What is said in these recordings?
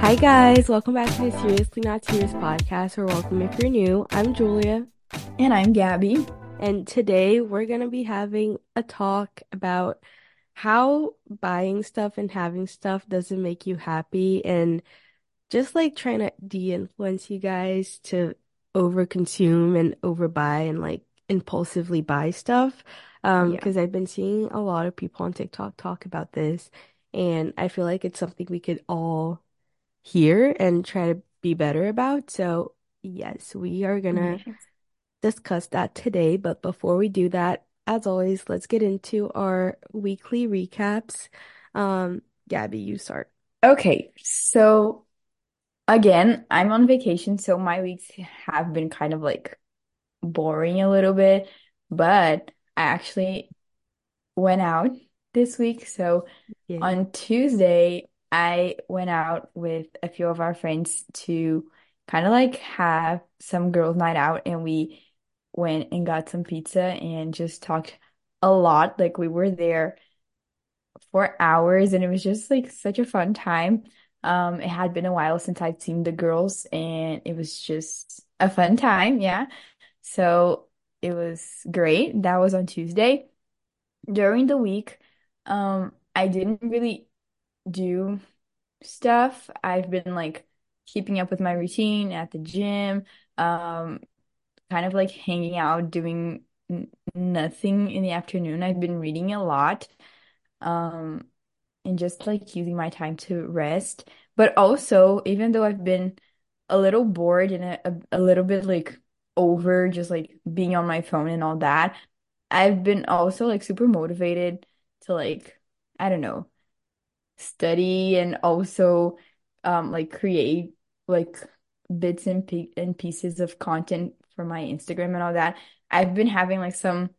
Hi guys, welcome back to the Seriously Not Serious podcast, or welcome if you're new. I'm Julia. And I'm Gabi. And today we're gonna be having a talk about how buying stuff and having stuff doesn't make you happy and just like trying to de-influence you guys to overconsume and overbuy and like impulsively buy stuff. Um, Yeah. because I've been seeing a lot of people on TikTok talk about this, and I feel like it's something we could all hear and try to be better about. So, yes, we are gonna Yes. discuss that today. But before we do that, as always, let's get into our weekly recaps. Um, Gabi, you start. Okay, so again, I'm on vacation, so my weeks have been kind of like boring a little bit, but I actually went out this week. So Yeah. on Tuesday, I went out with a few of our friends to kind of like have some girls' night out, and we went and got some pizza and just talked a lot. Like we were there. for hours and it was just like such a fun time. Um, it had been a while since I'd seen the girls and it was just a fun time, yeah. So it was great. That was on Tuesday. During the week, um, I didn't really do stuff. I've been like keeping up with my routine at the gym, um, kind of like hanging out, doing n nothing in the afternoon. I've been reading a lot um, and just like using my time to rest. But also, even though I've been a little bored and a, a, a little bit like over just like being on my phone and all that, I've been also like super motivated to like, I don't know, study and also um like create like bits and, pe and pieces of content for my Instagram and all that. I've been having like some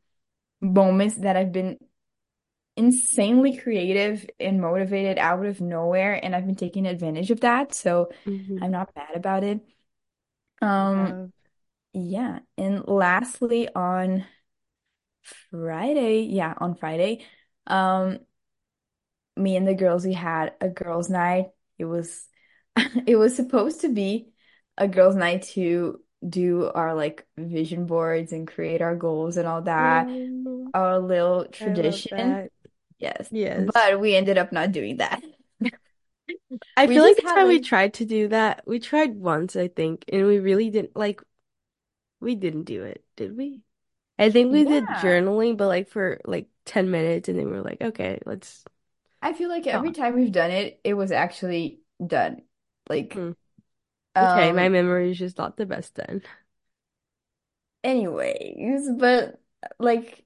moments that I've been insanely creative and motivated out of nowhere, and I've been taking advantage of that, so Mhm. I'm not bad about it. Um, yeah, and lastly, on Friday, yeah, on Friday, um, me and the girls, we had a girls' night. It was it was supposed to be a girls' night to do our like vision boards and create our goals and all that, Oh, our little tradition. Yes, Yes. but we ended up not doing that. I We feel like the time we tried to do that, we tried once, I think, and we really didn't like we didn't do it, did we? I think we did journaling, but like for like 10 minutes and then we were like, okay, let's I feel like every time we've done it, it was actually done. Like, Hmm. Okay, my um, memory is just not the best then. anyways, but like,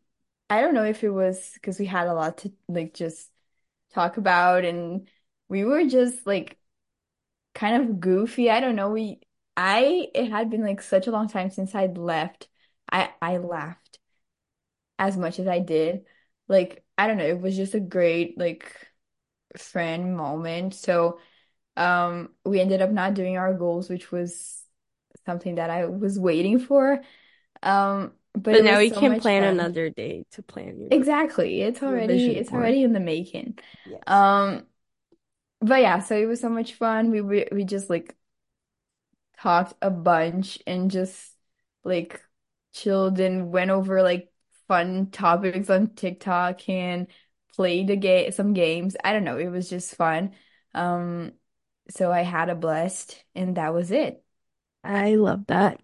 I don't know if it was because we had a lot to like just talk about and we were just like kind of goofy. I don't know. We, I, it had been like such a long time since I'd left. I, I laughed as much as I did. Like, I don't know. It was just a great like friend moment. So, um, we ended up not doing our goals, which was something that I was waiting for. Um, but But now we so can plan fun. another day to plan your Exactly. It's already it's board. already in the making. Yes. Um, but yeah, so it was so much fun. We we, we just like talked a bunch and just like chilled and went over like fun topics on TikTok and played a game some games. I don't know, it was just fun. Um, so I had a blast and that was it. I love that.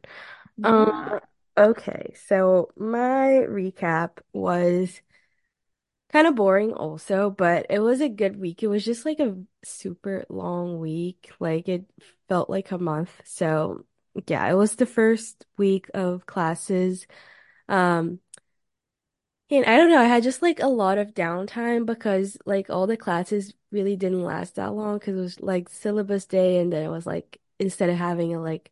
Yeah. Um, okay, so my recap was kind of boring also, but it was a good week. It was just like a super long week. Like it felt like a month. So yeah, it was the first week of classes. Um, and I don't know, I had just like a lot of downtime because like all the classes really didn't last that long because it was like syllabus day and then it was like instead of having a like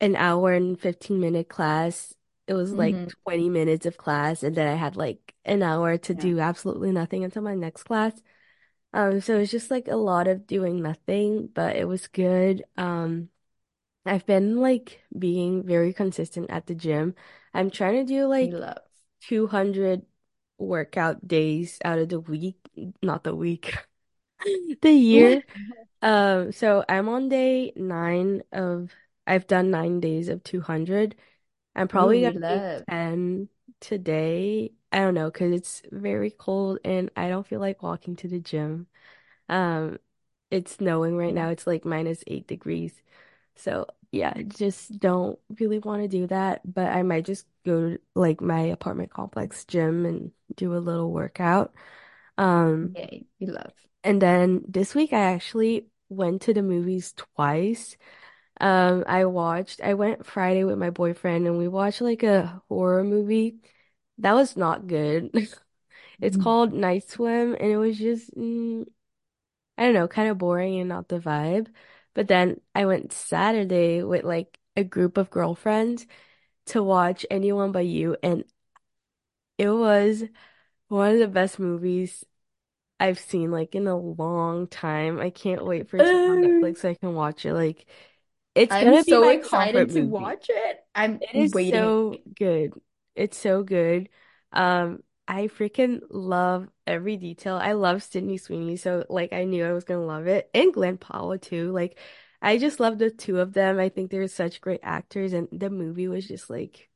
an hour and 15 minute class. It was like hmm 20 minutes of class, and then I had like an hour to Yeah. do absolutely nothing until my next class. Um, so it's just like a lot of doing nothing, but it was good. Um, I've been like being very consistent at the gym. I'm trying to do like love. 200 workout days out of the week, not the week, the year. Um, so I'm on day nine of, I've done nine days of 200. I'm probably you gonna do 10 today. I don't know, because it's very cold and I don't feel like walking to the gym. Um, it's snowing right now. It's like minus eight degrees. So yeah, just don't really want to do that. But I might just go to like my apartment complex gym and do a little workout. Um, Yay, you love. and then this week I actually went to the movies twice. Um, I watched, I went Friday with my boyfriend and we watched like a horror movie. That was not good. It's Mhm. called Night Swim and it was just mm, I don't know, kind of boring and not the vibe. But then I went Saturday with like a group of girlfriends to watch Anyone But You, and it was one of the best movies I've seen like in a long time. I can't wait for it to be on Oh, Netflix so I can watch it. Like, it's I'm gonna be so my comfort excited to movie. watch it. I'm It is waiting. so good. It's so good. Um, I freaking love every detail. I love Sydney Sweeney, so like I knew I was gonna love it. And Glen Powell too. Like I just love the two of them. I think they're such great actors and the movie was just like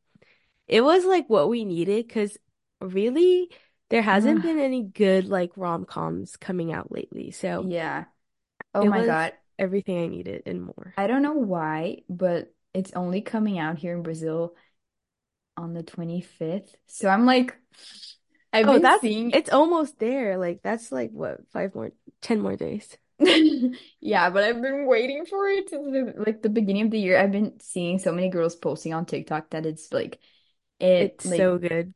it was like what we needed because really there hasn't been any good like rom-coms coming out lately. So Yeah. Oh my God. everything I needed and more. I don't know why, but it's only coming out here in Brazil on the 25th. So I'm like, I've Oh, been that's seeing, it's almost there. Like that's like what, five more, ten more days. yeah, but I've been waiting for it since the, like the beginning of the year. I've been seeing so many girls posting on TikTok that it's like it It's like so good.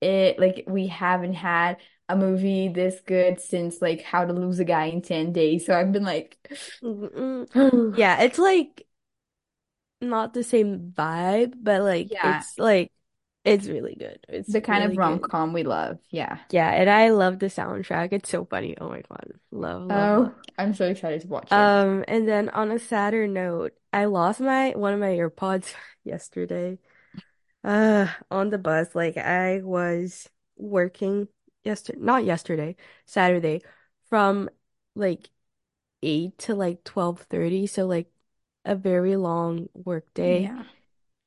it like we haven't had a movie this good since like How to Lose a Guy in 10 Days. So I've been like, mm-hmm. Yeah, it's like not the same vibe, but like yeah, it's like it's really good. It's the kind of really good. rom-com we love. Yeah. Yeah, and I love the soundtrack. It's so funny. Oh my God. Love, love, love. Oh, I'm so excited to watch it. Um, and then on a sadder note, I lost my one of my AirPods yesterday. Uh, on the bus. Like I was working yesterday, not yesterday, Saturday, from like 8 to like 12:30, so like a very long work day. Yeah.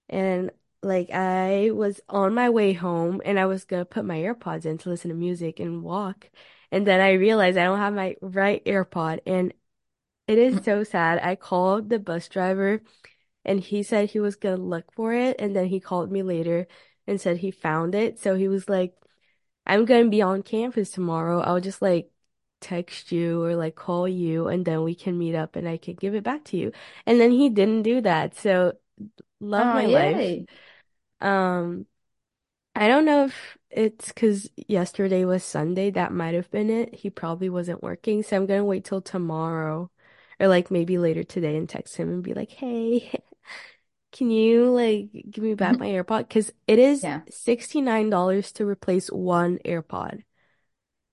And like I was on my way home and I was gonna put my AirPods in to listen to music and walk. And then I realized I don't have my right AirPod and it is mm. so sad. I called the bus driver and he said he was gonna look for it and then he called me later and said he found it. So he was like, I'm gonna be on campus tomorrow. I'll just like text you or like call you and then we can meet up and I can give it back to you. And then he didn't do that. So love Oh, my life. Um, I don't know if it's because yesterday was Sunday. That might have been it. He probably wasn't working, so I'm gonna wait till tomorrow or like maybe later today and text him and be like, "Hey, can you like give me back my AirPod?" Because it is Yeah. $69 to replace one AirPod.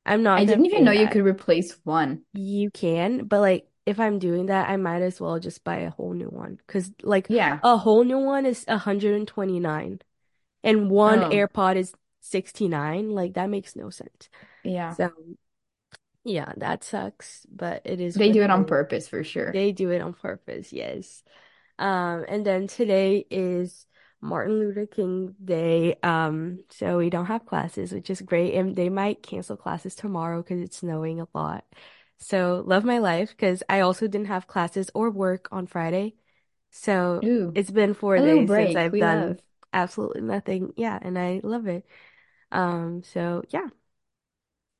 I'm not I didn't even know you could replace one. You can, but like if I'm doing that, I might as well just buy a whole new one. Because like Yeah. a whole new one is 129 and one Oh, AirPod is 69. Like that makes no sense. yeah. So yeah, that sucks, but it is They do it on purpose for sure. They do it on purpose, yes. Um, and then today is Martin Luther King Day. Um, so we don't have classes, which is great. And they might cancel classes tomorrow because it's snowing a lot. So love my life because I also didn't have classes or work on Friday. So Ooh, it's been four little days since. I've We done love. absolutely nothing. Yeah, and I love it. Um, so yeah.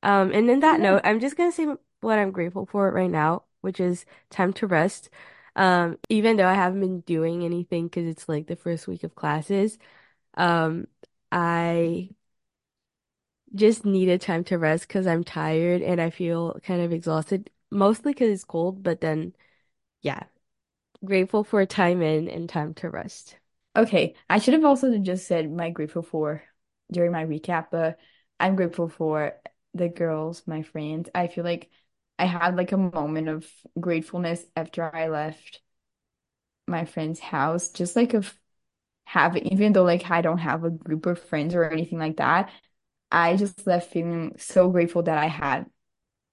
Um, and in that Yeah. note, I'm just gonna say what I'm grateful for right now, which is time to rest. Um, even though I haven't been doing anything because it's like the first week of classes, um, I just needed time to rest because I'm tired and I feel kind of exhausted, mostly because it's cold, but then yeah, grateful for time in and time to rest. Okay. I should have also just said my grateful for during my recap, but I'm grateful for the girls, my friends. I feel like I had like a moment of gratefulness after I left my friend's house, just like of having, even though like I don't have a group of friends or anything like that. I just left feeling so grateful that I had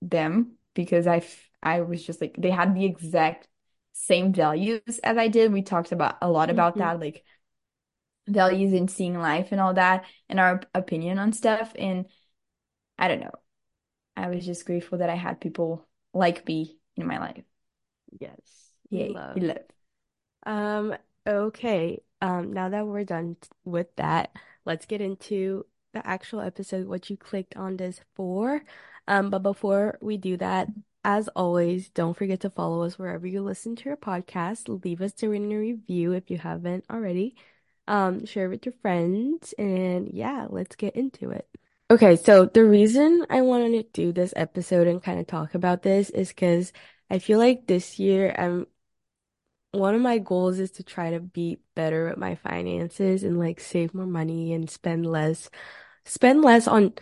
them because I f- I was just like they had the exact same values as I did. We talked about a lot about hmm that, like values in seeing life and all that, and our opinion on stuff. And I don't know. I was just grateful that I had people like me in my life. Yes, Yay, we love. love. Um, okay. Um, now that we're done with that, let's get into the actual episode, what you clicked on this for. Um, but before we do that, as always, don't forget to follow us wherever you listen to your podcast. Leave us a written review if you haven't already. Um, share with your friends, and yeah, let's get into it. Okay, so the reason I wanted to do this episode and kind of talk about this is because I feel like this year I'm one of my goals is to try to be better at my finances and like save more money and spend less, spend less on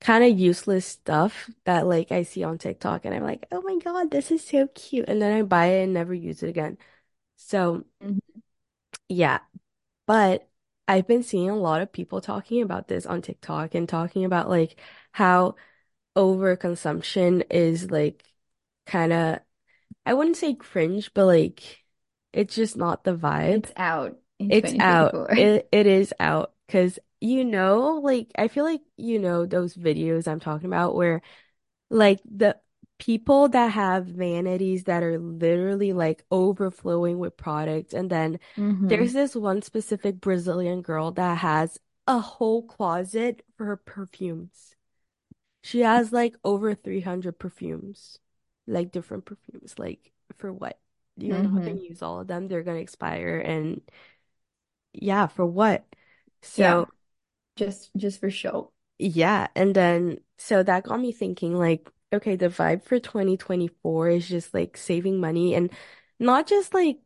kind of useless stuff that like I see on TikTok and I'm like, oh my God, this is so cute. And then I buy it and never use it again. So Mhm. yeah, but I've been seeing a lot of people talking about this on TikTok and talking about like how overconsumption is like kind of, I wouldn't say cringe, but like it's just not the vibe. It's out It's out. It it is out because you know, like I feel like you know those videos I'm talking about where like the people that have vanities that are literally like overflowing with products and then there's hmm this one specific Brazilian girl that has a whole closet for her perfumes. She has like over 300 perfumes, like different perfumes. Like for what? You're not gonna hmm use all of them. They're gonna expire and yeah, for what? So, Yeah, just just for show. yeah. And then, so that got me thinking, like, okay, the vibe for 2024 is just like saving money and not just like,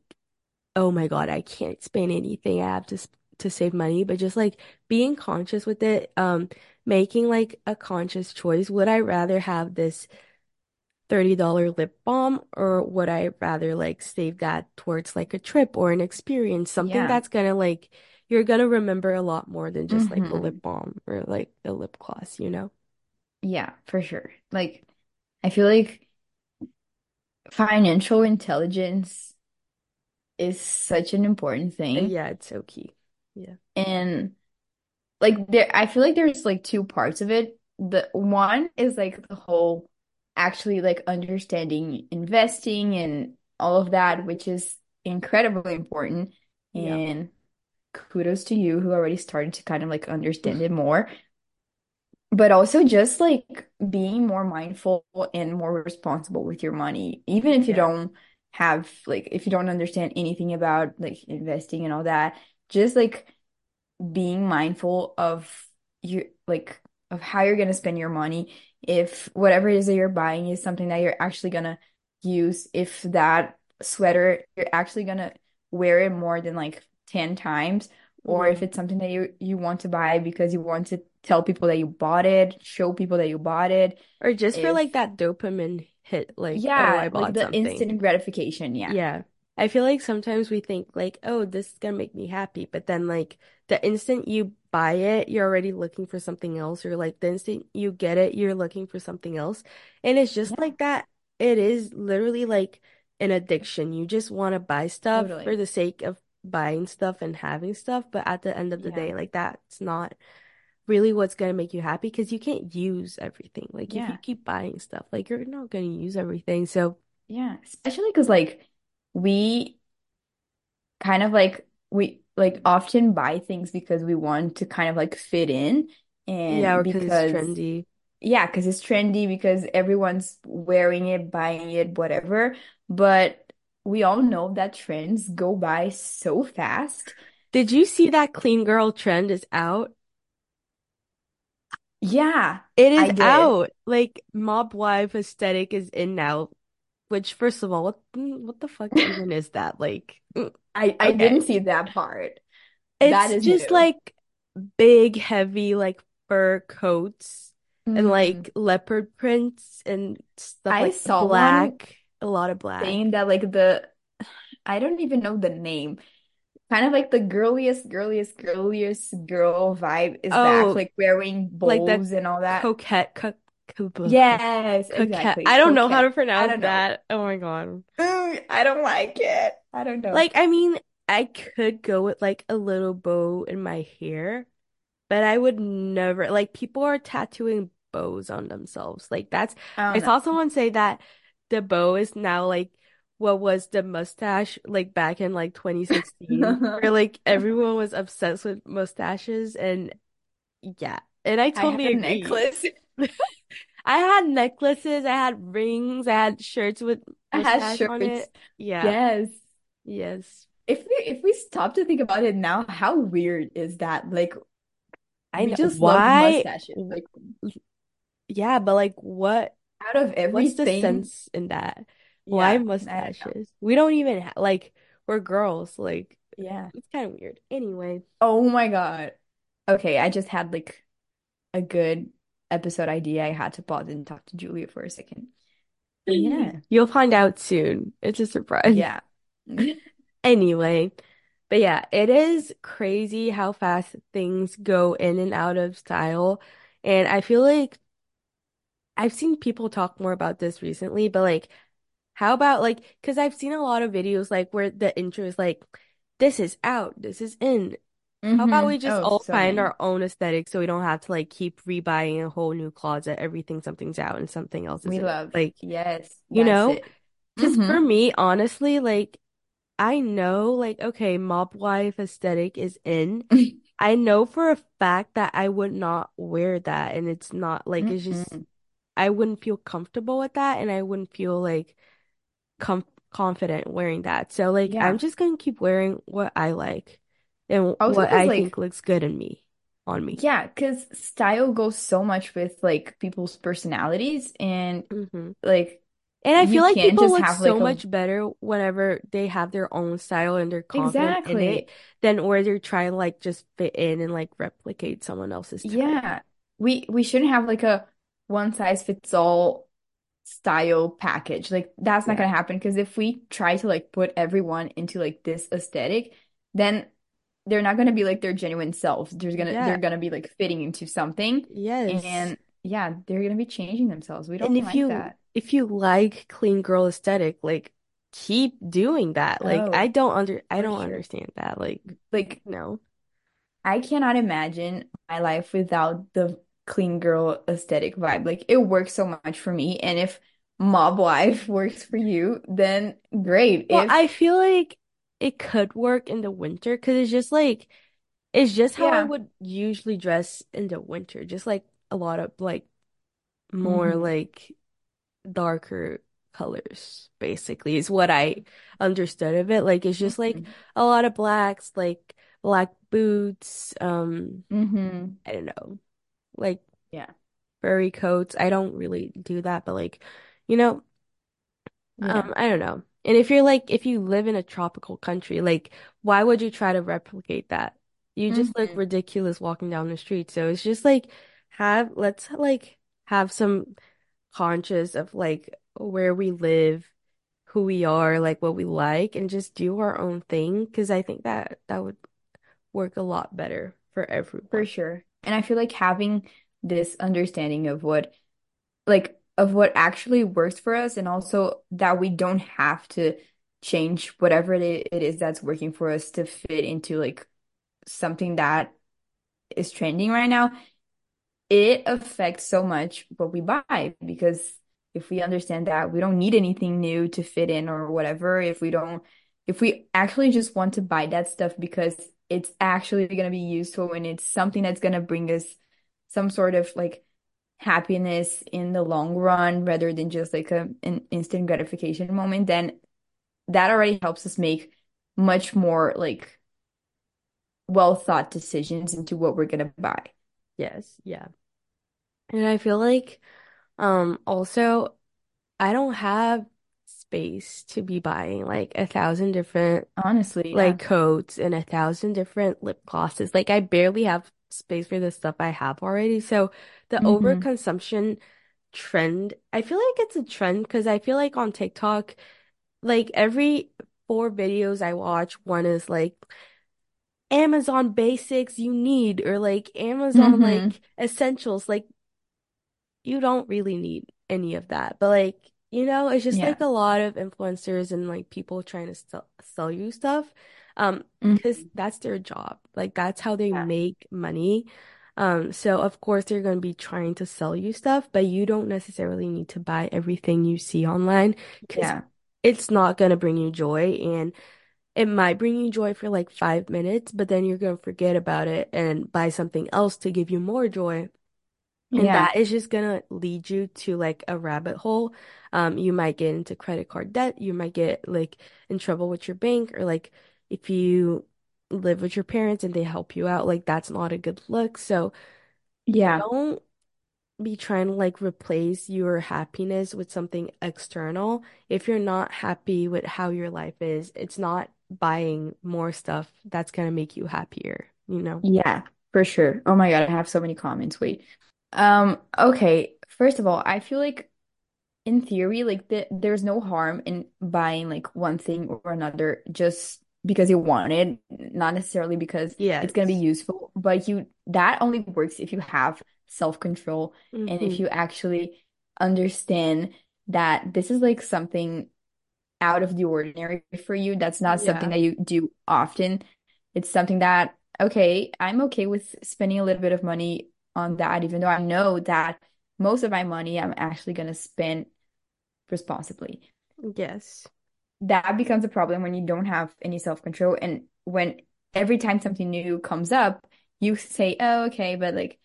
oh my God, I can't spend anything. I have to, sp to save money, but just like being conscious with it, um, making like a conscious choice. Would I rather have this $30 lip balm or would I rather like save that towards like a trip or an experience, something Yeah. that's gonna like you're gonna remember a lot more than just like a hmm lip balm or like a lip gloss, you know? Yeah, for sure. Like I feel like financial intelligence is such an important thing. Yeah, it's so key. Yeah. And like there I feel like there's like two parts of it. The one is like the whole actually like understanding investing and all of that, which is incredibly important. Yeah. And kudos to you who already started to kind of like understand it more. But also just like being more mindful and more responsible with your money, even if you Yeah. don't have like if you don't understand anything about like investing and all that, just like being mindful of you like of how you're gonna spend your money. If whatever it is that you're buying is something that you're actually gonna use, if that sweater you're actually gonna wear it more than like 10 times, or if mm-hmm. it's something that you you want to buy because you want to tell people that you bought it, show people that you bought it. Or just for like that dopamine hit, like, oh, I yeah, like the something. instant gratification, yeah. Yeah. I feel like sometimes we think like, oh, this is gonna make me happy, but then like the instant you buy it, you're already looking for something else, or like the instant you get it, you're looking for something else. And it's just Yeah, like that. It is literally like an addiction. You just want to buy stuff for the sake of buying stuff and having stuff, but at the end of the Yeah. day, like that's not really what's gonna make you happy because you can't use everything. Like if you keep buying stuff, like you're not gonna use everything. So Yeah, especially because like we kind of like we like often buy things because we want to kind of like fit in yeah, and or because it's because trendy. yeah, because it's trendy because everyone's wearing it, buying it, whatever. But we all know that trends go by so fast. Did you see that clean girl trend is out? Yeah, It is out. Like mob wife aesthetic is in now. Which, first of all, what what the fuck even is that? Like, mm, I I okay, didn't see that part. That it's is just new. like big, heavy, like fur coats and Mm, like leopard prints and stuff I like saw one black, a lot of black. saying that like the I don't even know the name kind of like the girliest, girliest, girliest girl vibe is back, Oh, like wearing bows like and all that. coquette, co Yes, coquette. exactly. I don't know how to pronounce that. Oh my God. Mm, I don't like it. I don't know. Like, I mean, I could go with like a little bow in my hair, but I would never, like, people are tattooing bows on themselves. Like, that's, I I saw someone say that the bow is now like what was the mustache like back in like 2016, where like everyone was obsessed with mustaches. And yeah, and I I had totally agree. necklace. I had necklaces, I had rings, I had shirts with I had mustache on shirts. it. Yeah, Yes. yes. If we if we stop to think about it now, how weird is that? Like I just love why. mustaches. Like Yeah, but like, what? Out of What's the sense in that? Why yeah, I mustaches? We don't even ha like we're girls. Like Yeah. it's kind of weird. Anyway, Oh my God. Okay, I just had like a good episode idea. I had to pause and talk to Julia for a second. Yeah. you'll find out soon. It's a surprise. Yeah. Anyway, but yeah, it is crazy how fast things go in and out of style. And I feel like I've seen people talk more about this recently, but like, how about like, because I've seen a lot of videos like where the intro is like, this is out, this is in. How about hmm we just Oh, all so find our own aesthetic so we don't have to like keep rebuying a whole new closet Everything, something's out and something else is We in? love. Like, Yes, you that's know? Because hmm for me, honestly, like, I know, like, okay, mob wife aesthetic is in. I know for a fact that I would not wear that. And it's not like, it's just, Mm-mm. I wouldn't feel comfortable with that. And I wouldn't feel like com confident wearing that. So, like, I'm just gonna keep wearing what I like and Also, what I think looks good in me, on me. Yeah, because style goes so much with like people's personalities and hmm like And I feel like people look have so like a much better whenever they have their own style and they're confident in it exactly. than where they're trying to like just fit in and like replicate someone else's type. Yeah. We we shouldn't have like a one size fits all style package. Like that's not Yeah. gonna happen because if we try to like put everyone into like this aesthetic, then they're not gonna be like their genuine selves. There's gonna Yeah. they're gonna be like fitting into something Yes. and yeah, they're gonna be changing themselves. We don't And if like you that. if you like clean girl aesthetic, like keep doing that. Like oh. I Oh, don't under I don't sure. understand that. Like Like no. I cannot imagine my life without the clean girl aesthetic vibe. Like it works so much for me. And if mob wife works for you, then great. Well, If I feel like it could work in the winter because it's just like it's just how I would usually dress in the winter. Just like a lot of like more hmm like darker colors, basically, is what I understood of it. Like it's just like hmm a lot of blacks, like black boots, um, hmm I don't know, like Yeah. furry coats. I don't really do that, but like, you know, Yeah. um, I don't know. And if you're like, if you live in a tropical country, like, why would you try to replicate that? You just look hmm ridiculous walking down the street. So it's just like, have, let's like have some conscious of like where we live, who we are, like what we like, and just do our own thing. Because I think that that would work a lot better for everyone. For sure. And I feel like having this understanding of what like of what actually works for us and also that we don't have to change whatever it is that's working for us to fit into like something that is trending right now it affects so much what we buy because if we understand that we don't need anything new to fit in or whatever, if we don't, if we actually just want to buy that stuff because it's actually going to be useful and it's something that's going to bring us some sort of like happiness in the long run rather than just like a, an instant gratification moment, then that already helps us make much more like well thought decisions into what we're going to buy. Yes, yeah. And I feel like, um, also. I don't have space to be buying like a thousand different Honestly, like yeah. coats and a thousand different lip glosses. Like I barely have space for the stuff I have already. So the hmm overconsumption trend, I feel like it's a trend because I feel like on TikTok, like every four videos I watch, one is like Amazon basics you need or like Amazon hmm like essentials. Like you don't really need any of that. But like, you know, it's just Yeah. like a lot of influencers and like people trying to sell sell you stuff. Um, because hmm that's their job. Like that's how they Yeah. make money. Um, so of course they're going to be trying to sell you stuff, but you don't necessarily need to buy everything you see online because Yeah. it's not going to bring you joy and it might bring you joy for like five minutes, but then you're going to forget about it and buy something else to give you more joy. And Yeah. that is just gonna lead you to like a rabbit hole. Um, you might get into credit card debt. You might get like in trouble with your bank, or like if you live with your parents and they help you out, like that's not a good look. So Yeah. don't be trying to like replace your happiness with something external. If you're not happy with how your life is, it's not buying more stuff that's gonna make you happier, you know? Yeah, for sure. Oh my God, I have so many comments. Wait. Um, okay. First of all, I feel like in theory, like the, there's no harm in buying like one thing or another just because you want it, not necessarily because yeah, it's gonna be useful, but you that only works if you have self-control and if Mm-hmm. you actually understand that this is like something out of the ordinary for you. That's not something Yeah. that you do often. It's something that, okay, I'm okay with spending a little bit of money on that, even though I know that most of my money I'm actually going to spend responsibly. Yes. That becomes a problem when you don't have any self-control. And when every time something new comes up, you say, oh, okay, but like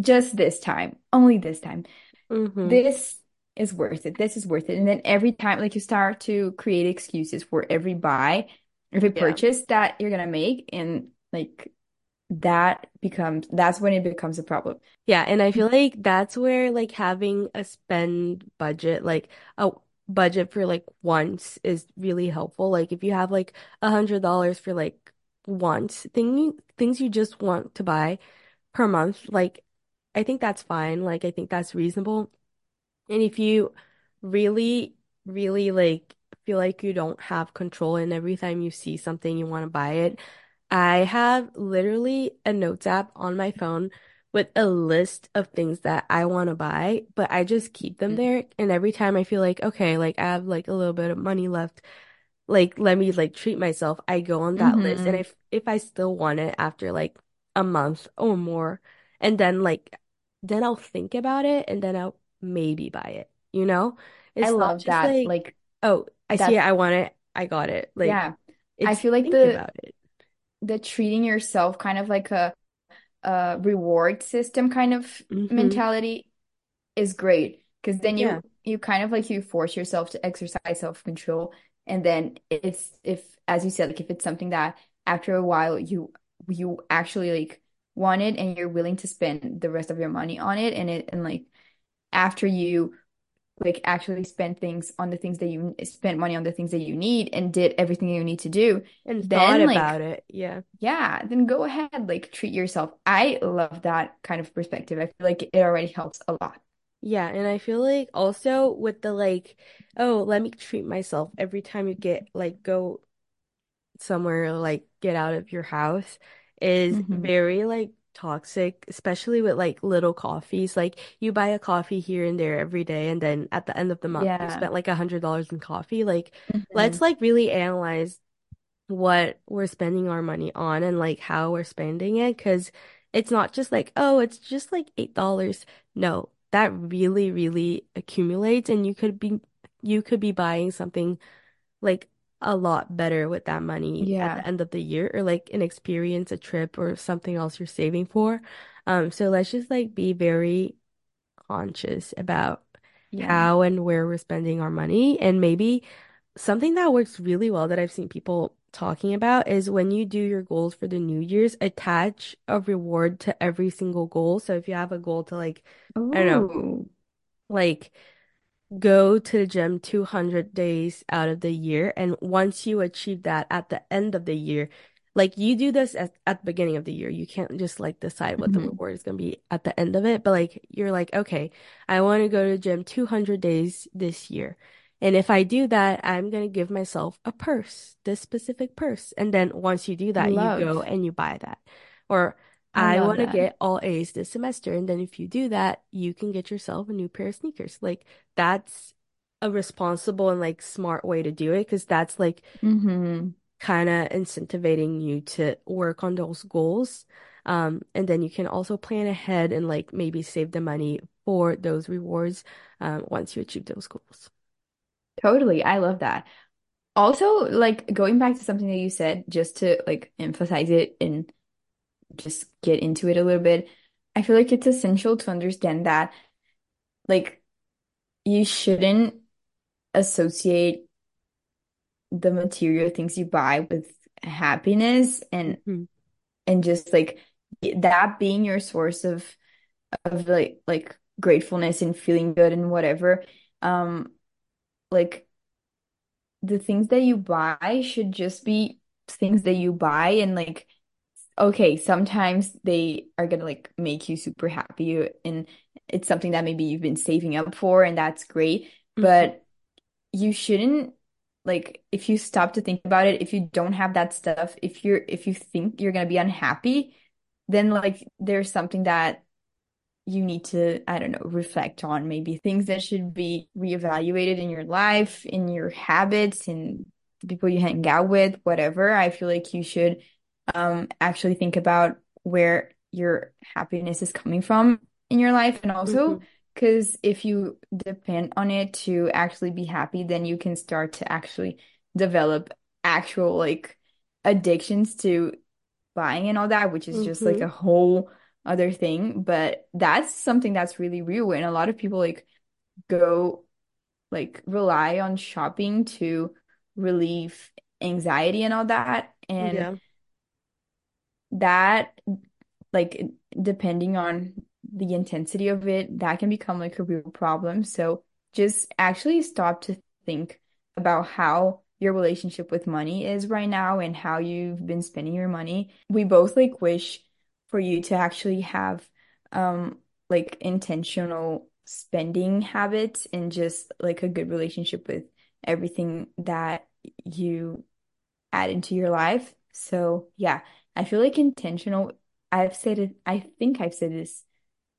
just this time, only this time Mm-hmm. this is worth it. This is worth it. And then every time, like you start to create excuses for every buy, every Yeah. purchase that you're gonna make, and like that becomes that's when it becomes a problem. Yeah, and I feel like that's where like having a spend budget, like a budget for like once is really helpful. Like if you have like a hundred dollars for like once, thing things you just want to buy per month, like I think that's fine. Like I think that's reasonable. And if you really, really like feel like you don't have control and every time you see something you want to buy it, I have literally a notes app on my phone with a list of things that I want to buy, but I just keep them there. And every time I feel like, okay, like I have like a little bit of money left, like let me like treat myself, I go on that list. And hmm if if I still want it after like a month or more, and then like then I'll think about it and then I'll maybe buy it, you know? I It's not love that. like, Like oh, I see it, I want it, I got it. Like yeah. I feel like the. The treating yourself kind of like a a reward system kind of hmm mentality is great because then Yeah. you you kind of like you force yourself to exercise self-control and then it's if as you said like if it's something that after a while you you actually like want it and you're willing to spend the rest of your money on it and it and like after you like actually spend things on the things that you spent money on the things that you need and did everything you need to do And thought then like about it. Yeah. yeah then go ahead like treat yourself I love that kind of perspective I feel like it already helps a lot Yeah, and I feel like also with the like, oh, let me treat myself every time you get like go somewhere like get out of your house is hmm very like toxic, especially with like little coffees. Like you buy a coffee here and there every day, and then at the end of the month you spent like a hundred dollars in coffee. Like let's hmm like really analyze what we're spending our money on and like how we're spending it because it's not just like, oh, it's just like $8. No, that really, really accumulates and you could be you could be buying something like a lot better with that money at the end of the year or like an experience, a trip or something else you're saving for. Um, so let's just like be very conscious about Yeah. how and where we're spending our money. And maybe something that works really well that I've seen people talking about is when you do your goals for the New Year's, attach a reward to every single goal. So if you have a goal to like, I don't know, like go to the gym 200 days out of the year, and once you achieve that at the end of the year, like you do this at, at the beginning of the year. You can't just like decide what the hmm reward is going to be at the end of it, but like you're like, okay, I want to go to the gym 200 days this year. And if I do that, I'm going to give myself a purse, this specific purse. And then once you do that, you go and you buy that. Or I I want to get all A's this semester. And then if you do that, you can get yourself a new pair of sneakers. Like that's a responsible and like smart way to do it because that's like hmm kind of incentivizing you to work on those goals. Um, and then you can also plan ahead and like maybe save the money for those rewards um, once you achieve those goals. Totally. I love that. Also, like going back to something that you said, just to like emphasize it and just get into it a little bit, I feel like it's essential to understand that like you shouldn't associate the material things you buy with happiness and hmm and just like that being your source of of like like gratefulness and feeling good and whatever. Um, like the things that you buy should just be things that you buy and like okay, sometimes they are gonna like make you super happy and it's something that maybe you've been saving up for and that's great. hmm But you shouldn't like if you stop to think about it, if you don't have that stuff, if you're if you think you're gonna be unhappy, then like there's something that you need to, I don't know, reflect on maybe things that should be reevaluated in your life, in your habits, in the people you hang out with, whatever. I feel like you should um actually think about where your happiness is coming from in your life and also because if you depend on it to actually be happy, then you can start to actually develop actual like addictions to buying and all that, which is just like hmm a whole other thing. But that's something that's really real. And a lot of people like go like rely on shopping to relieve anxiety and all that. And Yeah. That like depending on the intensity of it, that can become like a real problem. So just actually stop to think about how your relationship with money is right now and how you've been spending your money. We both like wish for you to actually have um like intentional spending habits and just like a good relationship with everything that you add into your life. So yeah, I feel like intentional, I've said it, I think I've said this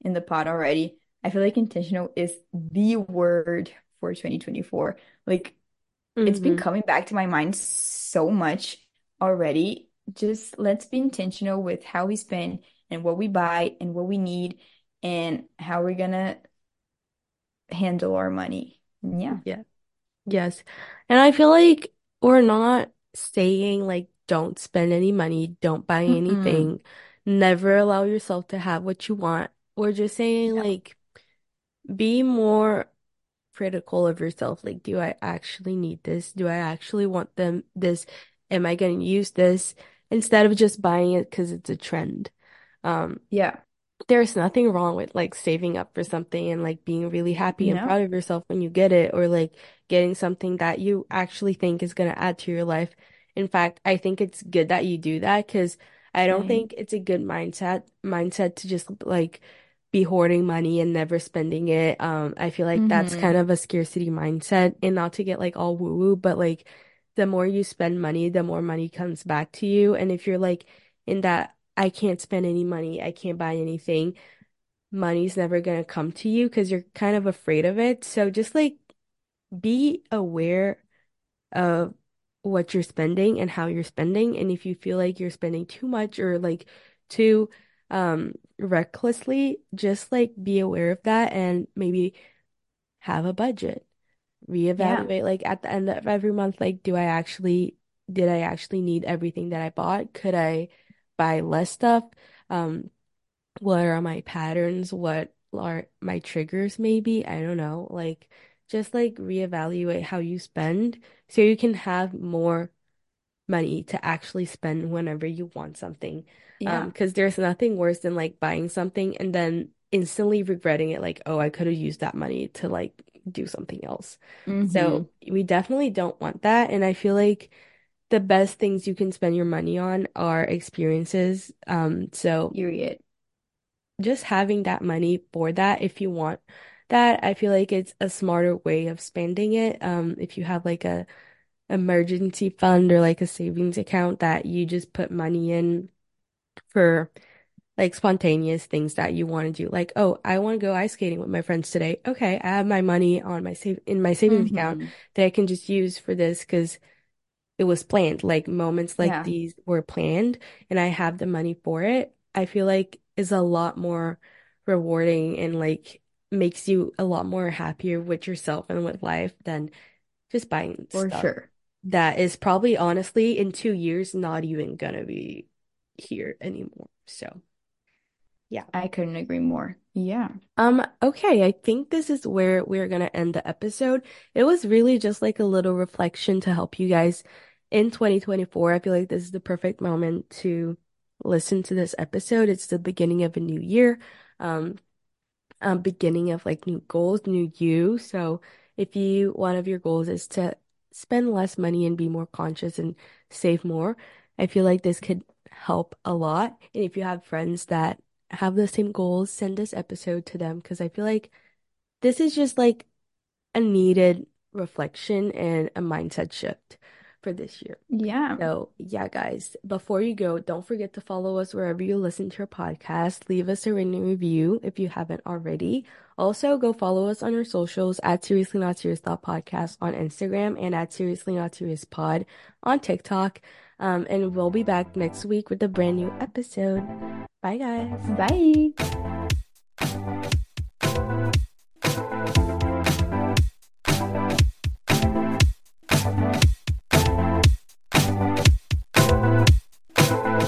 in the pod already. I feel like intentional is the word for 2024. Like it's been hmm coming back to my mind so much already. Just let's be intentional with how we spend and what we buy and what we need and how we're gonna handle our money. Yeah. Yeah. Yes. And I feel like we're not saying like don't spend any money, don't buy Mm-mm. anything, never allow yourself to have what you want. We're just saying Yeah. like be more critical of yourself. Like, do I actually need this? Do I actually want them this? Am I going to use this? Instead of just buying it because it's a trend. Um, Yeah. there's nothing wrong with like saving up for something and like being really happy and No. proud of yourself when you get it or like getting something that you actually think is going to add to your life. In fact, I think it's good that you do that because I don't Same. think it's a good mindset mindset to just like be hoarding money and never spending it. Um, I feel like that's kind Mm-hmm. of a scarcity mindset and not to get like all woo woo, but like the more you spend money, the more money comes back to you. And if you're like in that I can't spend any money, I can't buy anything, money's never gonna come to you because you're kind of afraid of it. So just like be aware of what you're spending and how you're spending. And if you feel like you're spending too much or like too um recklessly, just like be aware of that and maybe have a budget. Yeah. Reevaluate like at the end of every month, like do I actually did I actually need everything that I bought? Could I buy less stuff? Um, what are my patterns? What are my triggers maybe? I don't know. Like just like reevaluate how you spend so you can have more money to actually spend whenever you want something. Um, Yeah. because there's nothing worse than like buying something and then instantly regretting it, like, oh, I could have used that money to like do something else. Mm-hmm. So we definitely don't want that. And I feel like the best things you can spend your money on are experiences. Um, so Period. just having that money for that if you want that. I feel like it's a smarter way of spending it. Um, if you have like a emergency fund or like a savings account that you just put money in for like spontaneous things that you want to do. Like, oh, I want to go ice skating with my friends today. Okay, I have my money on my save in my savings account hmm that I can just use for this because it was planned. Like moments like Yeah, these were planned and I have the money for it. I feel like is a lot more rewarding and like makes you a lot more happier with yourself and with life than just buying for stuff sure. that is probably honestly in two years not even gonna be here anymore. So yeah. I couldn't agree more. Yeah. Um, okay, I think this is where we're gonna end the episode. It was really just like a little reflection to help you guys in 2024. I feel like this is the perfect moment to listen to this episode. It's the beginning of a new year. Um, um, beginning of like new goals, new you. So if you, one of your goals is to spend less money and be more conscious and save more, I feel like this could help a lot. And if you have friends that have the same goals, send this episode to them because I feel like this is just like a needed reflection and a mindset shift for this year. Yeah. So, yeah, guys, before you go, don't forget to follow us wherever you listen to your podcast. Leave us a written review if you haven't already. Also, go follow us on our socials at Seriously Not Serious Podcast on Instagram and at Seriously Not Serious Pod on TikTok. Um, and we'll be back next week with a brand new episode. Bye, guys. Bye.